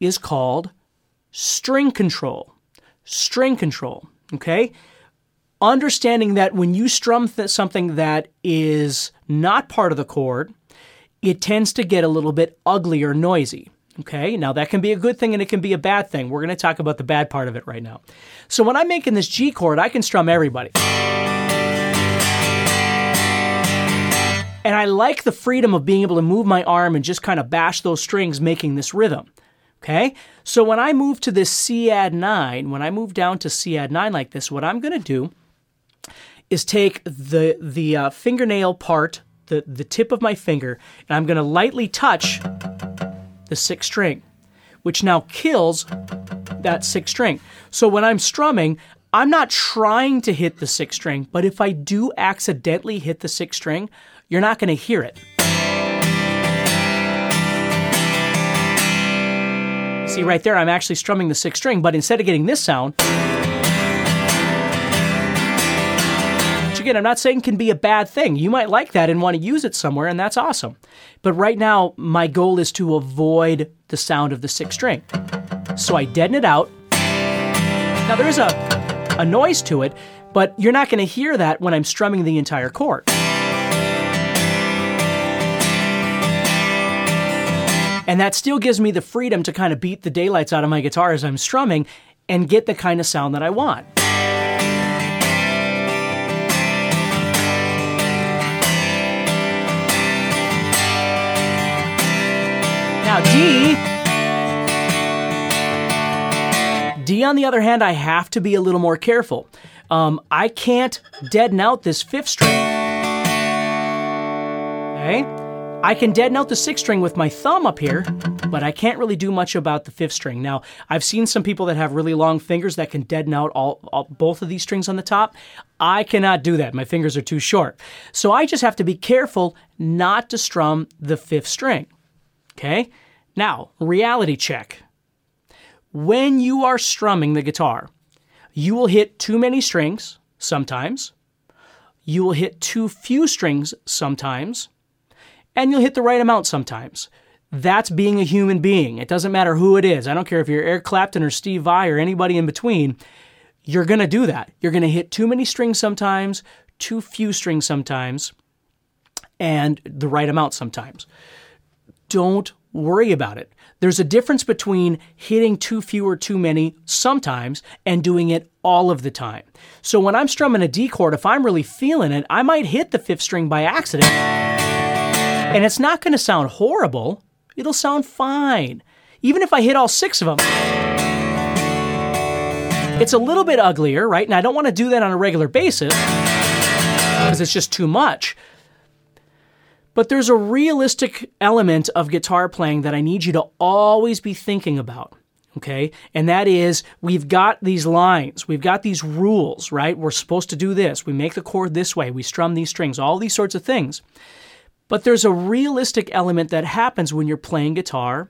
is called string control. String control, okay? Understanding that when you strum th- something that is not part of the chord, it tends to get a little bit ugly or noisy. Okay, now that can be a good thing and it can be a bad thing. We're going to talk about the bad part of it right now. So, when I'm making this G chord, I can strum everybody. And I like the freedom of being able to move my arm and just kind of bash those strings, making this rhythm. Okay? So when I move to this C add 9, when I move down to C add 9 like this, what I'm going to do is take the, the uh, fingernail part, the, the tip of my finger, and I'm going to lightly touch the sixth string, which now kills that sixth string. So when I'm strumming, I'm not trying to hit the sixth string, but if I do accidentally hit the sixth string, you're not going to hear it. See, right there, I'm actually strumming the sixth string, but instead of getting this sound, which again, I'm not saying can be a bad thing. You might like that and want to use it somewhere, and that's awesome. But right now, my goal is to avoid the sound of the sixth string. So I deaden it out. Now, there is a, a noise to it, but you're not going to hear that when I'm strumming the entire chord. And that still gives me the freedom to kind of beat the daylights out of my guitar as I'm strumming and get the kind of sound that I want. Now, D. D, on the other hand, I have to be a little more careful. Um, I can't deaden out this fifth string. Okay? I can deaden out the sixth string with my thumb up here, but I can't really do much about the fifth string. Now, I've seen some people that have really long fingers that can deaden out all, all, both of these strings on the top. I cannot do that. My fingers are too short. So I just have to be careful not to strum the fifth string. Okay? Now, reality check. When you are strumming the guitar, you will hit too many strings sometimes. You will hit too few strings sometimes and you'll hit the right amount sometimes. That's being a human being. It doesn't matter who it is. I don't care if you're Eric Clapton or Steve Vai or anybody in between. You're going to do that. You're going to hit too many strings sometimes, too few strings sometimes, and the right amount sometimes. Don't worry about it. There's a difference between hitting too few or too many sometimes and doing it all of the time. So when I'm strumming a D chord, if I'm really feeling it, I might hit the fifth string by accident and it's not going to sound horrible, it'll sound fine. Even if I hit all six of them. It's a little bit uglier, right? And I don't want to do that on a regular basis because it's just too much. But there's a realistic element of guitar playing that I need you to always be thinking about. Okay. And that is we've got these lines, we've got these rules, right? We're supposed to do this. We make the chord this way, we strum these strings, all these sorts of things. But there's a realistic element that happens when you're playing guitar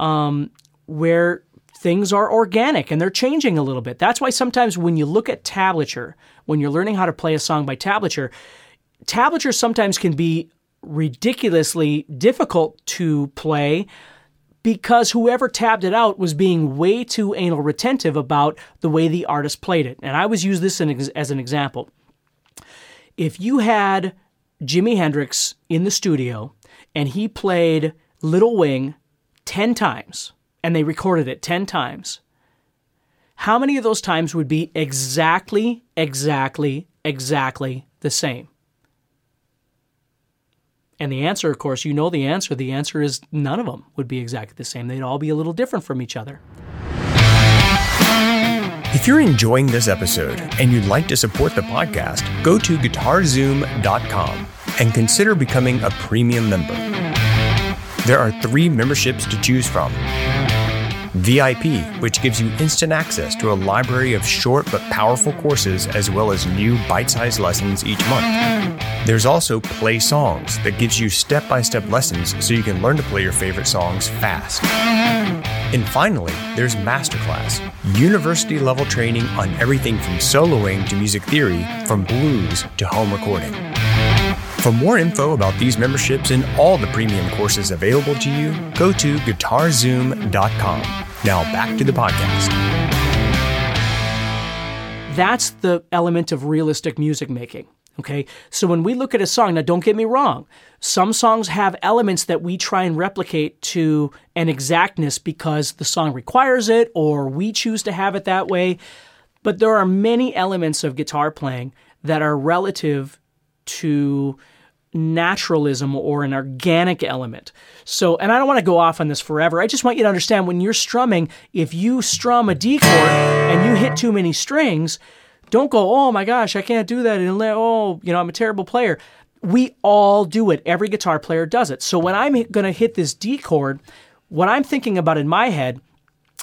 um, where things are organic and they're changing a little bit. That's why sometimes when you look at tablature, when you're learning how to play a song by tablature, tablature sometimes can be ridiculously difficult to play because whoever tabbed it out was being way too anal retentive about the way the artist played it. And I always use this as an example. If you had Jimi Hendrix in the studio and he played Little Wing 10 times and they recorded it 10 times, how many of those times would be exactly, exactly, exactly the same? And the answer, of course, you know the answer. The answer is none of them would be exactly the same. They'd all be a little different from each other. If you're enjoying this episode and you'd like to support the podcast, go to guitarzoom.com and consider becoming a premium member. There are three memberships to choose from VIP, which gives you instant access to a library of short but powerful courses as well as new bite sized lessons each month. There's also Play Songs that gives you step by step lessons so you can learn to play your favorite songs fast. And finally, there's Masterclass, university level training on everything from soloing to music theory, from blues to home recording. For more info about these memberships and all the premium courses available to you, go to guitarzoom.com. Now back to the podcast. That's the element of realistic music making. Okay, so when we look at a song, now don't get me wrong, some songs have elements that we try and replicate to an exactness because the song requires it or we choose to have it that way. But there are many elements of guitar playing that are relative to naturalism or an organic element. So, and I don't want to go off on this forever. I just want you to understand when you're strumming, if you strum a D chord and you hit too many strings, don't go, oh my gosh, I can't do that. And oh, you know, I'm a terrible player. We all do it. Every guitar player does it. So when I'm going to hit this D chord, what I'm thinking about in my head,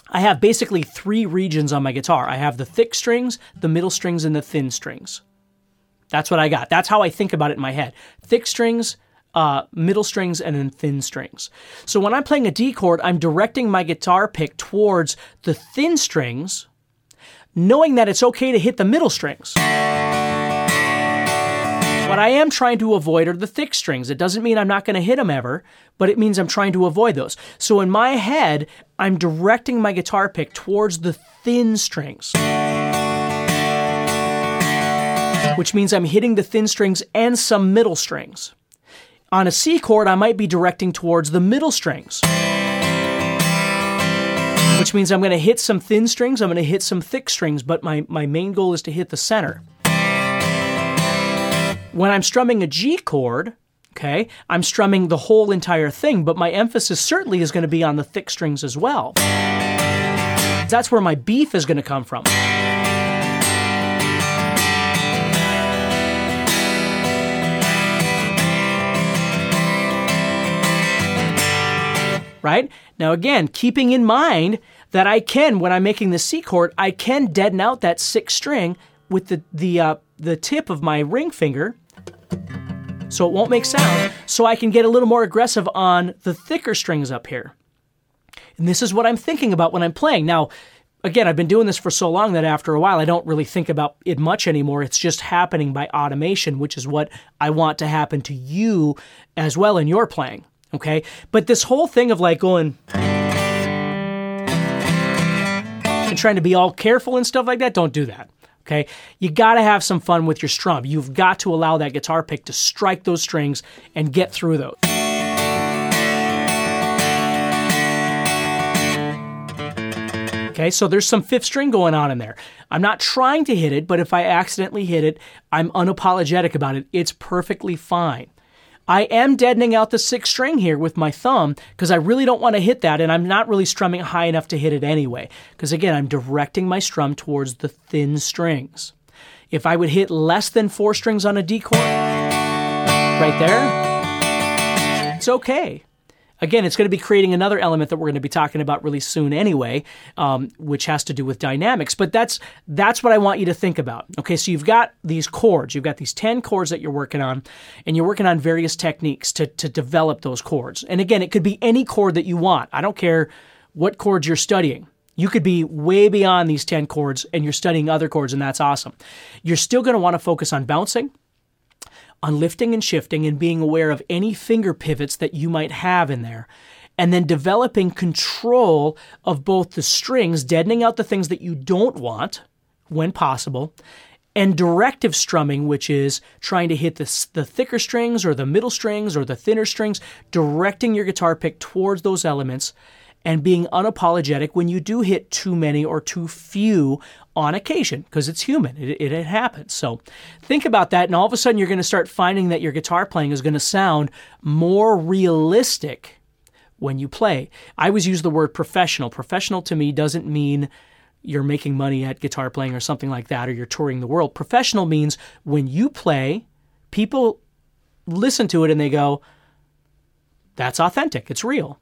I have basically three regions on my guitar. I have the thick strings, the middle strings, and the thin strings. That's what I got. That's how I think about it in my head. Thick strings, uh, middle strings, and then thin strings. So when I'm playing a D chord, I'm directing my guitar pick towards the thin strings, knowing that it's okay to hit the middle strings. What I am trying to avoid are the thick strings. It doesn't mean I'm not going to hit them ever, but it means I'm trying to avoid those. So in my head, I'm directing my guitar pick towards the thin strings which means I'm hitting the thin strings and some middle strings. On a C chord, I might be directing towards the middle strings, Mm-hmm. which means I'm going to hit some thin strings, I'm going to hit some thick strings, but my, my main goal is to hit the center. When I'm strumming a G chord, okay, I'm strumming the whole entire thing, but my emphasis certainly is going to be on the thick strings as well. That's where my beef is going to come from. Right? Now, again, keeping in mind that I can, when I'm making the C chord, I can deaden out that sixth string with the, the, uh, the tip of my ring finger so it won't make sound, so I can get a little more aggressive on the thicker strings up here. And this is what I'm thinking about when I'm playing. Now, again, I've been doing this for so long that after a while I don't really think about it much anymore. It's just happening by automation, which is what I want to happen to you as well in your playing. Okay. But this whole thing of like going and trying to be all careful and stuff like that, don't do that. Okay. You got to have some fun with your strum. You've got to allow that guitar pick to strike those strings and get through those. Okay, so there's some fifth string going on in there. I'm not trying to hit it, but if I accidentally hit it, I'm unapologetic about it. It's perfectly fine. I am deadening out the sixth string here with my thumb because I really don't want to hit that, and I'm not really strumming high enough to hit it anyway. Because again, I'm directing my strum towards the thin strings. If I would hit less than four strings on a D chord, right there, it's okay. Again, it's going to be creating another element that we're going to be talking about really soon anyway, um, which has to do with dynamics. But that's that's what I want you to think about. Okay, so you've got these chords, you've got these ten chords that you're working on, and you're working on various techniques to to develop those chords. And again, it could be any chord that you want. I don't care what chords you're studying. You could be way beyond these 10 chords and you're studying other chords, and that's awesome. You're still going to want to focus on bouncing on lifting and shifting and being aware of any finger pivots that you might have in there. And then developing control of both the strings, deadening out the things that you don't want when possible, and directive strumming, which is trying to hit the, the thicker strings or the middle strings or the thinner strings, directing your guitar pick towards those elements and being unapologetic when you do hit too many or too few on occasion because it's human. It, it, it, happens. So think about that, and all of a sudden you're going to start finding that your guitar playing is going to sound more realistic when you play. I always use the word professional. Professional to me doesn't mean you're making money at guitar playing or something like that, or you're touring the world. Professional means when you play, people listen to it and they go, that's authentic, it's real.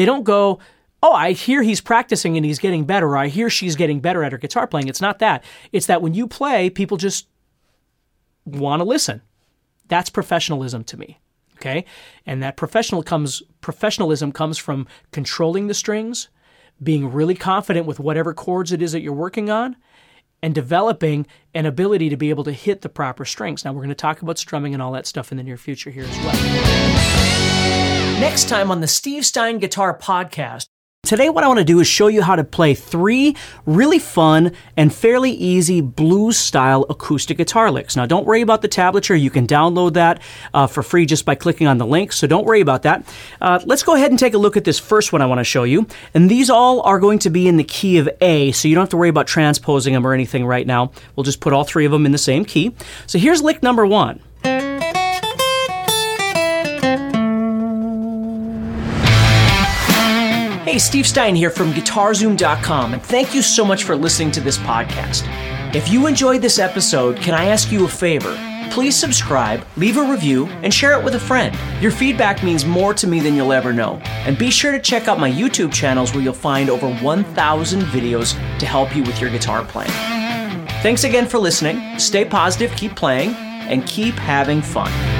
They don't go, oh, I hear he's practicing and he's getting better, or I hear she's getting better at her guitar playing. It's not that. It's that when you play, people just want to listen. That's professionalism to me. Okay? And that professional comes professionalism comes from controlling the strings, being really confident with whatever chords it is that you're working on, and developing an ability to be able to hit the proper strings. Now we're going to talk about strumming and all that stuff in the near future here as well. Next time on the Steve Stine Guitar Podcast, Today, what I want to do is show you how to play three really fun and fairly easy blues style acoustic guitar licks. Now, don't worry about the tablature. You can download that uh, for free just by clicking on the link, so don't worry about that. Uh, let's go ahead and take a look at this first one I want to show you. And these all are going to be in the key of A, so you don't have to worry about transposing them or anything right now. We'll just put all three of them in the same key. So here's lick number one. Hey, Steve Stine here from GuitarZoom.com, and thank you so much for listening to this podcast. If you enjoyed this episode, can I ask you a favor? Please subscribe, leave a review, and share it with a friend. Your feedback means more to me than you'll ever know. And be sure to check out my YouTube channels where you'll find over 1,000 videos to help you with your guitar playing. Thanks again for listening. Stay positive, keep playing, and keep having fun.